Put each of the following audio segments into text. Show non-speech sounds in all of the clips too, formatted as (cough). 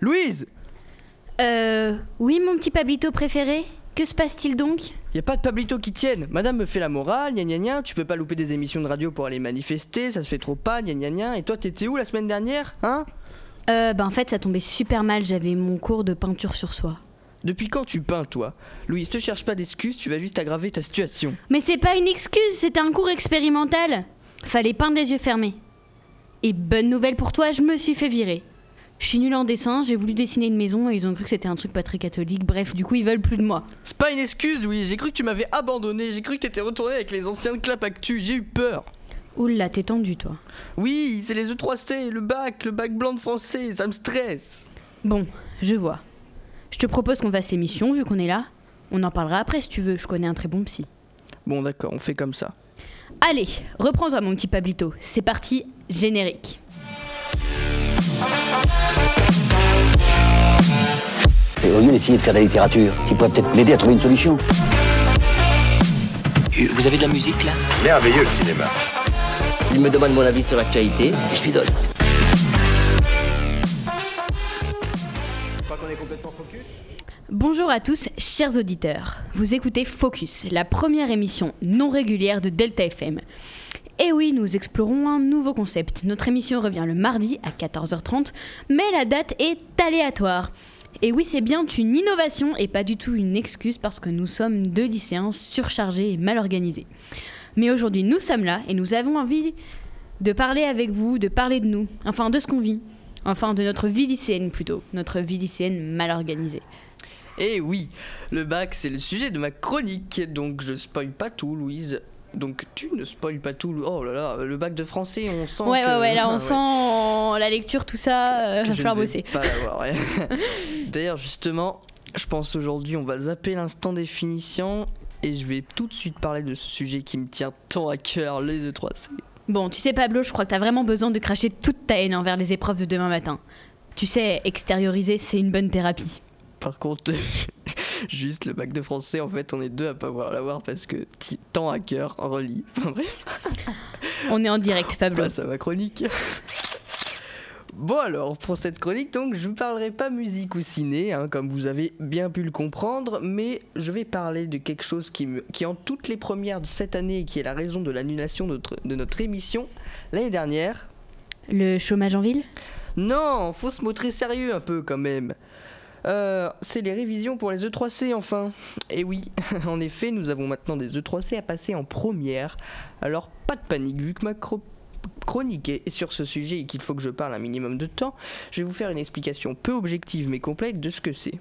Louise Euh. Oui, mon petit Pablito préféré Que se passe-t-il donc? Y a pas de Pablito qui tienne. Madame me fait la morale, gna gna gna. Tu peux pas louper des émissions de radio pour aller manifester, ça se fait trop pas, gna gna gna. Et toi, t'étais où la semaine dernière Hein? Euh, bah en fait, ça tombait super mal, j'avais mon cours de peinture sur soi. Depuis quand tu peins, toi? Louise, te cherche pas d'excuses, tu vas juste aggraver ta situation. Mais c'est pas une excuse, c'était un cours expérimental Fallait peindre les yeux fermés. Et bonne nouvelle pour toi, je me suis fait virer. Je suis nulle en dessin, j'ai voulu dessiner une maison et ils ont cru que c'était un truc pas très catholique. Bref, du coup, ils veulent plus de moi. C'est pas une excuse, Louise. J'ai cru que tu m'avais abandonné. J'ai cru que t'étais retourné avec les anciens clap actu. J'ai eu peur. Oula, t'es tendu, toi. Oui, c'est les E3C, le bac, le bac blanc de français. Ça me stresse. Bon, je vois. Je te propose qu'on fasse l'émission, vu qu'on est là. On en parlera après si tu veux, je connais un très bon psy. Bon, d'accord, on fait comme ça. Allez, reprends-toi mon petit Pablito. C'est parti, générique. Et au lieu d'essayer de faire de la littérature, qui pourrait peut-être m'aider à trouver une solution. Vous avez de la musique là? Merveilleux le cinéma. Il me demande mon avis sur l'actualité et je lui donne. crois qu'on est complètement focus Bonjour à tous, chers auditeurs. Vous écoutez Focus, la première émission non régulière de Delta FM. Et oui, nous explorons un nouveau concept. Notre émission revient le mardi à 14h30, mais la date est aléatoire. Et oui, c'est bien une innovation et pas du tout une excuse parce que nous sommes deux lycéens surchargés et mal organisés. Mais aujourd'hui, nous sommes là et nous avons envie de parler avec vous, de parler de nous, enfin de ce qu'on vit. Enfin, de notre vie lycéenne plutôt, notre vie lycéenne mal organisée. Eh oui, le bac, c'est le sujet de ma chronique. Donc je spoil pas tout, Louise. Donc tu ne spoil pas tout. Oh là là, le bac de français, on sent Ouais, que... ouais, ouais, là on (laughs) Ouais. sent en- la lecture, tout ça, que va je falloir bosser. Ouais. (laughs) D'ailleurs, justement, je pense aujourd'hui, on va zapper l'instant définition et je vais tout de suite parler de ce sujet qui me tient tant à cœur, les E E3C. Bon, tu sais, Pablo, je crois que t'as vraiment besoin de cracher toute ta haine envers les épreuves de demain matin. Tu sais, extérioriser, c'est une bonne thérapie. Par contre, juste le bac de français, en fait, on est deux à pas vouloir l'avoir parce que tant à cœur, relis. (laughs) Enfin bref, On est en direct, Pablo. passe à ma chronique. Bon alors, pour cette chronique, donc, je ne parlerai pas musique ou ciné, hein, comme vous avez bien pu le comprendre, mais je vais parler de quelque chose qui, me, qui en toutes les premières de cette année et qui est la raison de l'annulation de notre, de notre émission l'année dernière. Le chômage en ville? Non, faut se montrer sérieux un peu quand même. Euh, c'est les révisions pour les E3C enfin. Et oui, (laughs) en effet, nous avons maintenant des E3C à passer en première. Alors pas de panique, vu que ma chronique est sur ce sujet et qu'il faut que je parle un minimum de temps, je vais vous faire une explication peu objective mais complète de ce que c'est.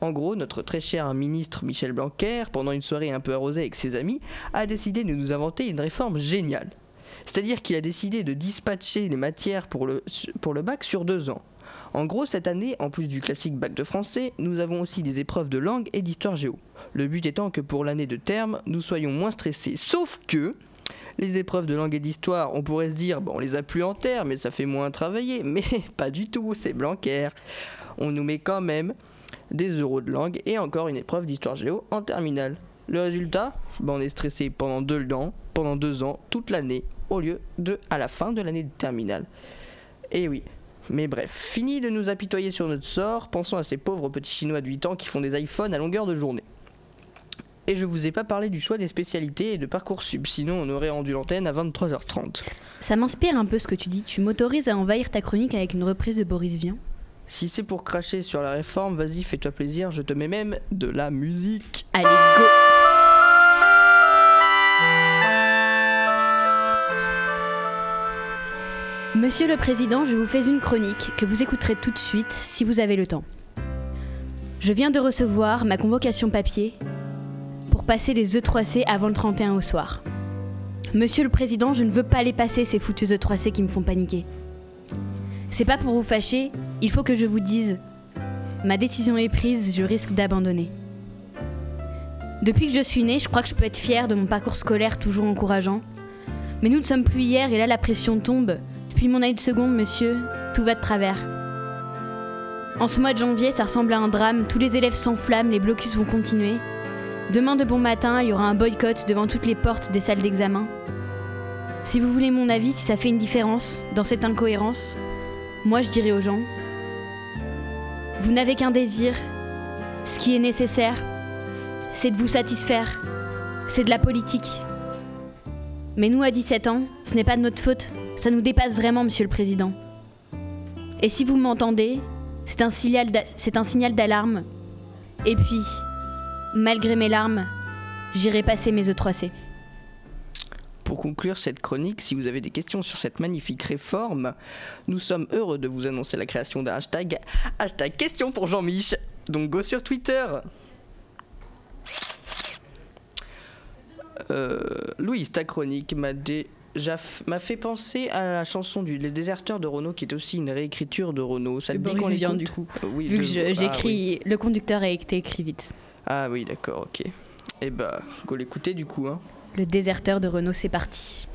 En gros, notre très cher ministre Michel Blanquer, pendant une soirée un peu arrosée avec ses amis, a décidé de nous inventer une réforme géniale. C'est-à-dire qu'il a décidé de dispatcher les matières pour le bac sur deux ans. En gros, cette année, en plus du classique bac de français, nous avons aussi des épreuves de langue et d'histoire géo. Le but étant que pour l'année de terme, nous soyons moins stressés. Sauf que les épreuves de langue et d'histoire, on pourrait se dire, bon, on les a plus en terre, mais ça fait moins travailler. (laughs) Mais pas du tout, c'est Blanquer. On nous met quand même des euros de langue et encore une épreuve d'histoire géo en terminale. Le résultat, ben, on est stressé pendant deux ans, toute l'année, au lieu de à la fin de l'année de terminale. Et oui. Mais bref, fini de nous apitoyer sur notre sort, pensons à ces pauvres petits chinois de 8 ans qui font des iPhones à longueur de journée. Et je vous ai pas parlé du choix des spécialités et de Parcoursup, sinon on aurait rendu l'antenne à 23h30. Ça m'inspire un peu ce que tu dis. Tu m'autorises à envahir ta chronique avec une reprise de Boris Vian Si c'est pour cracher sur la réforme, vas-y, fais-toi plaisir, je te mets même de la musique. Allez, go Monsieur le Président, je vous fais une chronique que vous écouterez tout de suite si vous avez le temps. Je viens de recevoir ma convocation papier pour passer les E3C avant le 31 au soir. Monsieur le Président, je ne veux pas les passer ces foutus E3C qui me font paniquer. C'est pas pour vous fâcher, il faut que je vous dise Ma décision est prise, je risque d'abandonner. Depuis que je suis née, je crois que je peux être fière de mon parcours scolaire toujours encourageant. Mais nous ne sommes plus hier et là la pression tombe. Depuis mon année de seconde, monsieur, tout va de travers. En ce mois de janvier, ça ressemble à un drame, tous les élèves s'enflamment, les blocus vont continuer. Demain de bon matin, il y aura un boycott devant toutes les portes des salles d'examen. Si vous voulez mon avis, si ça fait une différence dans cette incohérence, moi je dirais aux gens Vous n'avez qu'un désir. Ce qui est nécessaire, c'est de vous satisfaire. C'est de la politique. Mais nous, à 17 ans, ce n'est pas de notre faute. Ça nous dépasse vraiment, monsieur le président. Et si vous m'entendez, c'est un signal d'alarme. Et puis, malgré mes larmes, j'irai passer mes E E3C. Pour conclure cette chronique, si vous avez des questions sur cette magnifique réforme, nous sommes heureux de vous annoncer la création d'un hashtag, hashtag question pour Jean-Mich. Donc go sur Twitter. Euh, Louise, ta chronique m'a f- m'a fait penser à la chanson du Les Déserteurs de Renault, qui est aussi une réécriture de Renault. Ça De te dit Boris qu'on Vian, l'écoute du coup. Euh, oui, Vu que ah, j'écris, oui. le conducteur a été écrit vite. Ah oui, d'accord, ok. Et bah, go l'écouter du coup. Hein. Le déserteur de Renault, c'est parti.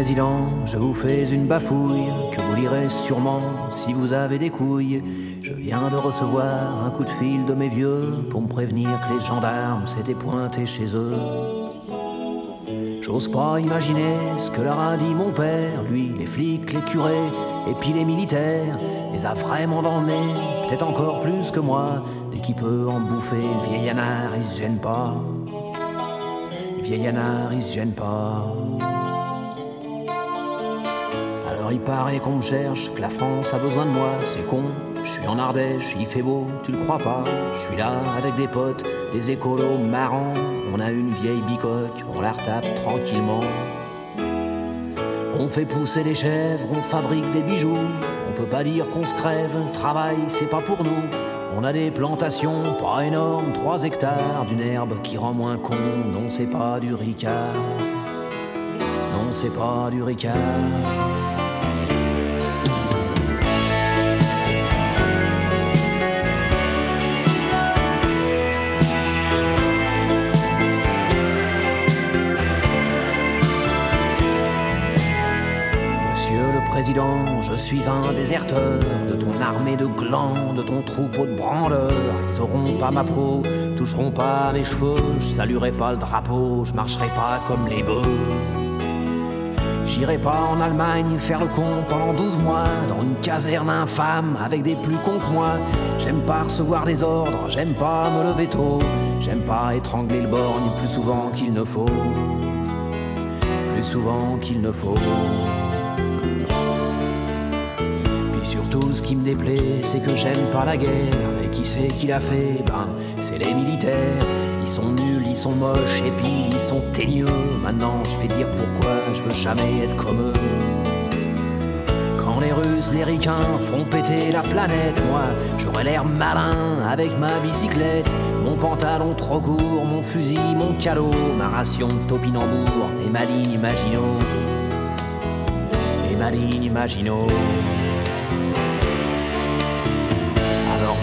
Président, je vous fais une bafouille que vous lirez sûrement si vous avez des couilles. Je viens de recevoir un coup de fil de mes vieux pour me prévenir que les gendarmes s'étaient pointés chez eux. J'ose pas imaginer ce que leur a dit mon père, lui, les flics, les curés, et puis les militaires, les a vraiment dans le peut-être encore plus que moi, dès qu'il peut en bouffer, le vieil anard, il se gêne pas. Le vieil anard, il se gêne pas. Alors il qu'on me cherche, que la France a besoin de moi, c'est con. Je suis en Ardèche, il fait beau, tu le crois pas. Je suis là avec des potes, des écolos marrants. On a une vieille bicoque, on la retape tranquillement. On fait pousser des chèvres, on fabrique des bijoux. On peut pas dire qu'on se crève, le travail c'est pas pour nous. On a des plantations, pas énormes, 3 hectares, d'une herbe qui rend moins con. Non, c'est pas du ricard. Non, c'est pas du ricard. Président, je suis un déserteur de ton armée de glands, de ton troupeau de branleurs. Ils auront pas ma peau, toucheront pas mes cheveux, je saluerai pas le drapeau, je marcherai pas comme les bœufs. J'irai pas en Allemagne faire le con pendant 12 mois dans une caserne infâme avec des plus cons que moi. J'aime pas recevoir des ordres, j'aime pas me lever tôt, j'aime pas étrangler le borgne plus souvent qu'il ne faut. Plus souvent qu'il ne faut. Ce qui me déplaît, c'est que j'aime pas la guerre. Et qui c'est qui l'a fait? Ben, c'est les militaires. Ils sont nuls, ils sont moches, et puis ils sont teigneux. Maintenant, je vais dire pourquoi je veux jamais être comme eux. Quand les Russes, les Ricains font péter la planète, moi, j'aurai l'air malin avec ma bicyclette, mon pantalon trop court, mon fusil, mon calot, ma ration de topinambour et ma ligne Maginot. Et ma ligne Maginot.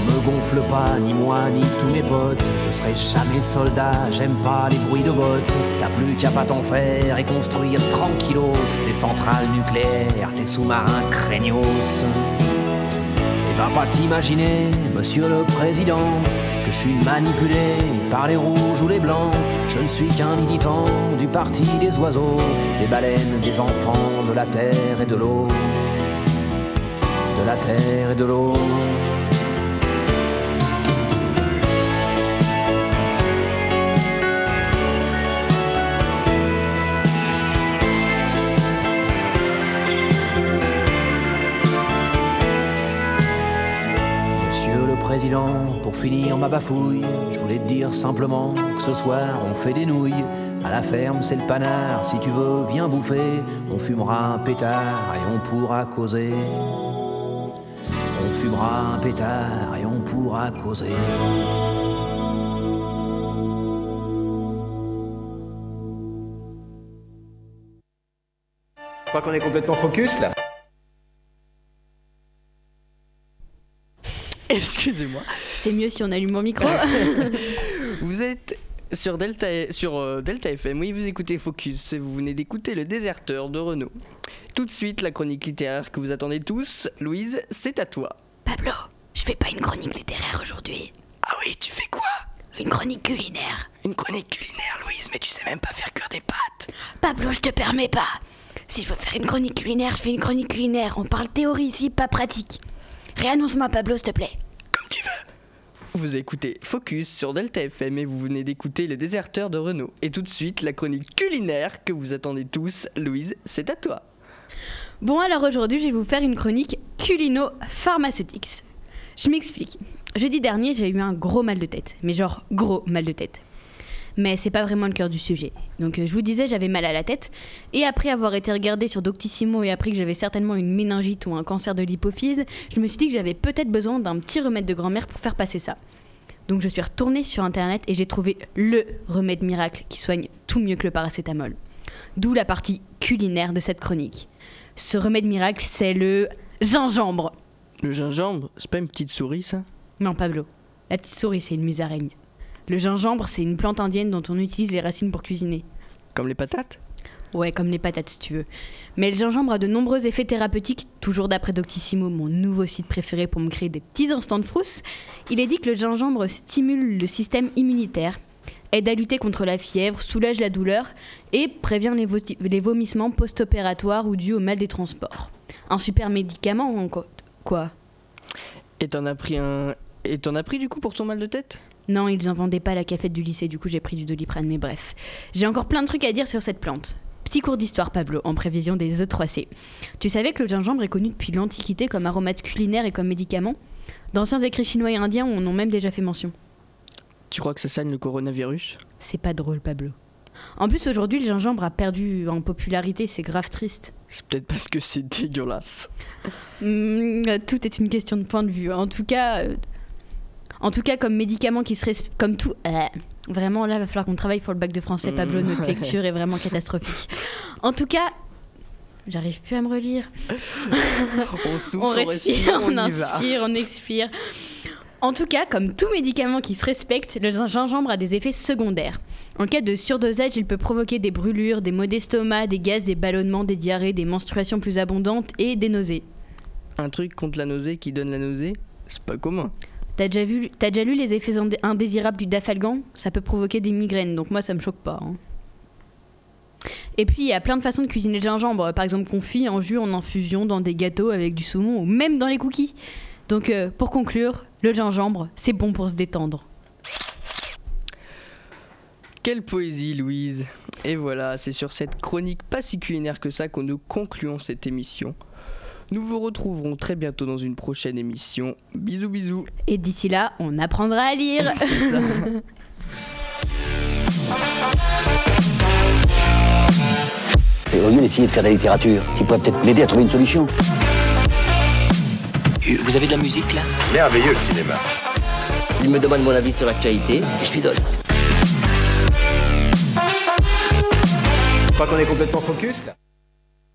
Me gonfle pas, ni moi, ni tous mes potes. Je serai jamais soldat, j'aime pas les bruits de bottes. T'as plus qu'à pas t'en faire et construire tranquillos tes centrales nucléaires, tes sous-marins craignos. Et va pas t'imaginer, monsieur le président, que je suis manipulé par les rouges ou les blancs. Je ne suis qu'un militant du parti des oiseaux, des baleines, des enfants, de la terre et de l'eau. De la terre et de l'eau. Président, pour finir ma bafouille, je voulais te dire simplement que ce soir on fait des nouilles. À la ferme, c'est le panard. Si tu veux, viens bouffer. On fumera un pétard et on pourra causer. On fumera un pétard et on pourra causer. Je crois qu'on est complètement focus là. (laughs) Excusez-moi. C'est mieux si on allume mon micro. (laughs) Vous êtes sur Delta, sur, euh, Delta FM, oui, vous écoutez Focus. Vous venez d'écouter Le Déserteur de Renault. Tout de suite, la chronique littéraire que vous attendez tous. Louise, c'est à toi. Pablo, je fais pas une chronique littéraire aujourd'hui Ah oui, tu fais quoi? Une chronique culinaire Une chronique culinaire, Louise, mais tu sais même pas faire cuire des pâtes. Pablo, je te permets pas. Si je veux faire une chronique culinaire, je fais une chronique culinaire. On parle théorie ici, pas pratique. Réannonce-moi, Pablo, s'il te plaît. Tu veux. Vous écoutez Focus sur Delta FM et vous venez d'écouter Les Déserteurs de Renault. Et tout de suite, la chronique culinaire que vous attendez tous. Louise, c'est à toi. Bon, alors aujourd'hui, je vais vous faire une chronique culino-pharmaceutics. Je m'explique. Jeudi dernier, j'ai eu un gros mal de tête. Mais genre, gros mal de tête. Mais c'est pas vraiment le cœur du sujet. Donc, euh, je vous disais, j'avais mal à la tête. Et après avoir été regardée sur Doctissimo et appris que j'avais certainement une méningite ou un cancer de l'hypophyse, je me suis dit que j'avais peut-être besoin d'un petit remède de grand-mère pour faire passer ça. Donc, je suis retournée sur internet et j'ai trouvé le remède miracle qui soigne tout mieux que le paracétamol. D'où la partie culinaire de cette chronique. Ce remède miracle, c'est le gingembre. Le gingembre, c'est pas une petite souris, ça? Non, Pablo. La petite souris, c'est une musaraigne. Le gingembre, c'est une plante indienne dont on utilise les racines pour cuisiner. Comme les patates? Ouais, comme les patates si tu veux. Mais le gingembre a de nombreux effets thérapeutiques, toujours d'après Doctissimo, mon nouveau site préféré pour me créer des petits instants de frousse. Il est dit que le gingembre stimule le système immunitaire, aide à lutter contre la fièvre, soulage la douleur et prévient les, vo- les vomissements post-opératoires ou dus au mal des transports. Un super médicament, en quoi? Quoi? Et t'en as pris un. Et t'en as pris du coup pour ton mal de tête? Non, ils en vendaient pas à la cafette du lycée, du coup j'ai pris du doliprane, mais bref. J'ai encore plein de trucs à dire sur cette plante. Petit cours d'histoire, Pablo, en prévision des E3C. Tu savais que le gingembre est connu depuis l'Antiquité comme aromate culinaire et comme médicament? D'anciens écrits chinois et indiens en ont même déjà fait mention. Tu crois que ça soigne le coronavirus? C'est pas drôle, Pablo. En plus, aujourd'hui, le gingembre a perdu en popularité, c'est grave triste. C'est peut-être parce que c'est dégueulasse. Hmm, tout est une question de point de vue. En tout cas, euh, en tout cas comme médicament qui serait comme tout. euh, vraiment, là, va falloir qu'on travaille pour le bac de français, Pablo. Mm. Notre (laughs) lecture est vraiment catastrophique. En tout cas, j'arrive plus à me relire. (laughs) On souffle, On respire, on, va. inspire, on expire. En tout cas, comme tout médicament qui se respecte, le gingembre a des effets secondaires. En cas de surdosage, il peut provoquer des brûlures, des maux d'estomac, des gaz, des ballonnements, des diarrhées, des menstruations plus abondantes et des nausées. Un truc contre la nausée qui donne la nausée C'est pas commun. T'as déjà, lu les effets indé- indésirables du dafalgan? Ça peut provoquer des migraines, donc moi ça me choque pas. hein. Et puis il y a plein de façons de cuisiner le gingembre, par exemple confit, en jus, en infusion, dans des gâteaux avec du saumon ou même dans les cookies. Donc euh, pour conclure, le gingembre, c'est bon pour se détendre. Quelle poésie, Louise Et voilà, c'est sur cette chronique pas si culinaire que ça qu'on nous concluons cette émission. Nous vous retrouverons très bientôt dans une prochaine émission. Bisous, bisous. Et d'ici là, on apprendra à lire. (laughs) C'est ça. Et au lieu d'essayer de faire de la littérature, tu pourrais peut-être m'aider à trouver une solution. Vous avez de la musique là? Merveilleux le cinéma. Il me demande mon avis sur l'actualité et je lui donne. Je crois qu'on est complètement focus là.